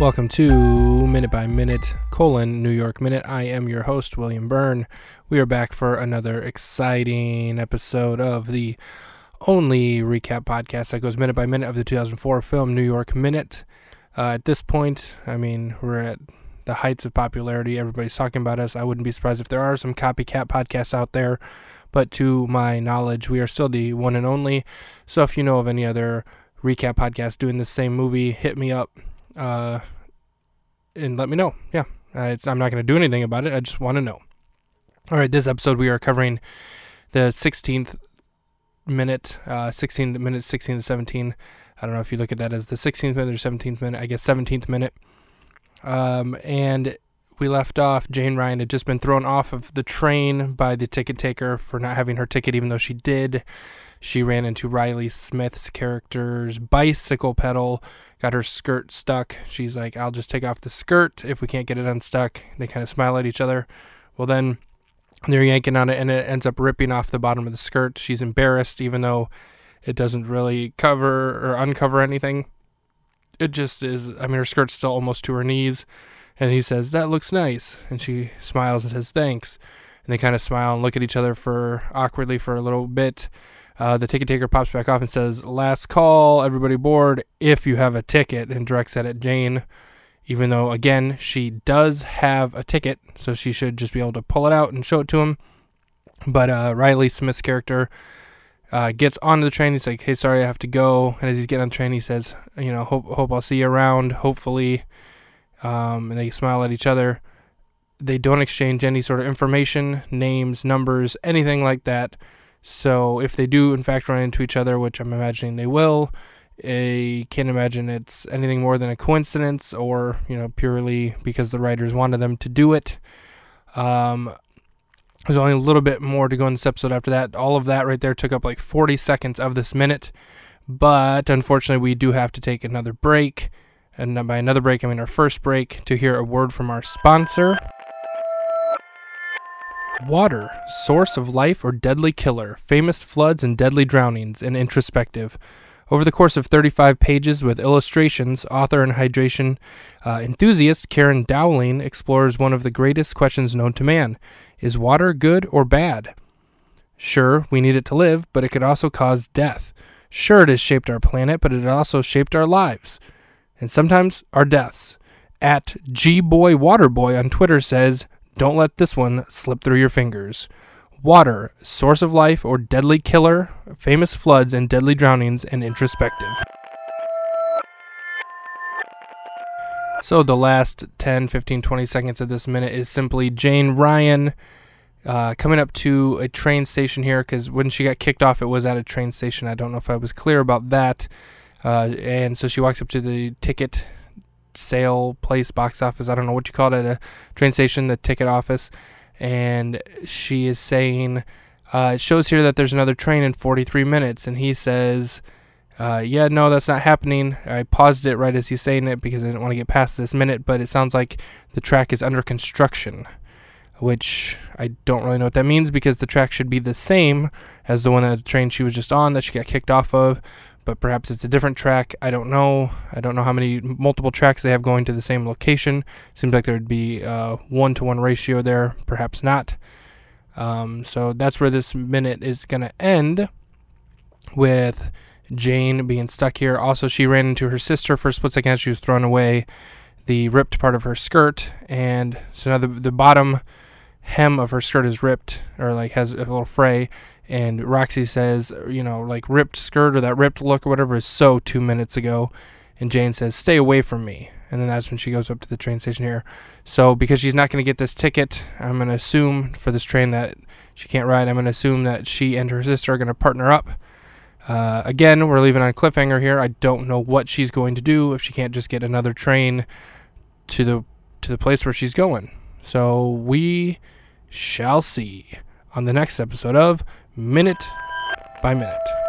Welcome to Minute by Minute, colon, New York Minute. I am your host, William Byrne. We are back for another exciting episode of the only recap podcast that goes minute by minute of the 2004 film New York Minute. Uh, at this point, I mean, we're at the heights of popularity. Everybody's talking about us. I wouldn't be surprised if there are some copycat podcasts out there, but to my knowledge, we are still the one and only. So if you know of any other recap podcasts doing the same movie, hit me up uh, and let me know. Yeah, uh, I'm not going to do anything about it. I just want to know. All right, this episode we are covering the 16th minute, uh, 16 minutes, 16 to 17. I don't know if you look at that as the 16th minute or 17th minute. I guess 17th minute. Um, and we left off. Jane Ryan had just been thrown off of the train by the ticket taker for not having her ticket, even though she did. She ran into Riley Smith's character's bicycle pedal, got her skirt stuck. She's like, I'll just take off the skirt if we can't get it unstuck. They kind of smile at each other. Well, then they're yanking on it and it ends up ripping off the bottom of the skirt. She's embarrassed, even though it doesn't really cover or uncover anything. It just is, I mean, her skirt's still almost to her knees. And he says, That looks nice. And she smiles and says, Thanks. And they kind of smile and look at each other for awkwardly for a little bit. Uh, the ticket taker pops back off and says, Last call, everybody board, if you have a ticket, and directs that at Jane. Even though, again, she does have a ticket, so she should just be able to pull it out and show it to him. But uh, Riley Smith's character uh, gets onto the train. He's like, Hey, sorry, I have to go. And as he's getting on the train, he says, You know, hope, hope I'll see you around, hopefully. Um, and they smile at each other. They don't exchange any sort of information, names, numbers, anything like that. So if they do in fact run into each other, which I'm imagining they will, I can't imagine it's anything more than a coincidence or you know purely because the writers wanted them to do it. Um, there's only a little bit more to go in this episode after that. All of that right there took up like 40 seconds of this minute, but unfortunately we do have to take another break. And by another break, I mean our first break to hear a word from our sponsor. Water, source of life or deadly killer, famous floods and deadly drownings, and introspective. Over the course of 35 pages with illustrations, author and hydration uh, enthusiast Karen Dowling explores one of the greatest questions known to man Is water good or bad? Sure, we need it to live, but it could also cause death. Sure, it has shaped our planet, but it also shaped our lives. And sometimes our deaths. At GBoyWaterboy on Twitter says, don't let this one slip through your fingers. Water, source of life or deadly killer, famous floods and deadly drownings, and introspective. So the last 10, 15, 20 seconds of this minute is simply Jane Ryan uh, coming up to a train station here because when she got kicked off, it was at a train station. I don't know if I was clear about that. Uh, and so she walks up to the ticket sale place, box office, I don't know what you call it, a train station, the ticket office. And she is saying, uh, it shows here that there's another train in 43 minutes. And he says, uh, yeah, no, that's not happening. I paused it right as he's saying it because I didn't want to get past this minute, but it sounds like the track is under construction, which I don't really know what that means because the track should be the same as the one that the train she was just on that she got kicked off of but perhaps it's a different track. I don't know. I don't know how many multiple tracks they have going to the same location. Seems like there would be a one to one ratio there. Perhaps not. Um, so that's where this minute is going to end with Jane being stuck here. Also, she ran into her sister for a split second. She was thrown away the ripped part of her skirt, and so now the the bottom hem of her skirt is ripped or like has a little fray and Roxy says, you know, like ripped skirt or that ripped look or whatever is so two minutes ago. And Jane says, stay away from me. And then that's when she goes up to the train station here. So because she's not going to get this ticket, I'm going to assume for this train that she can't ride. I'm going to assume that she and her sister are going to partner up. Uh, again, we're leaving on a cliffhanger here. I don't know what she's going to do if she can't just get another train to the to the place where she's going. So we shall see on the next episode of minute by minute.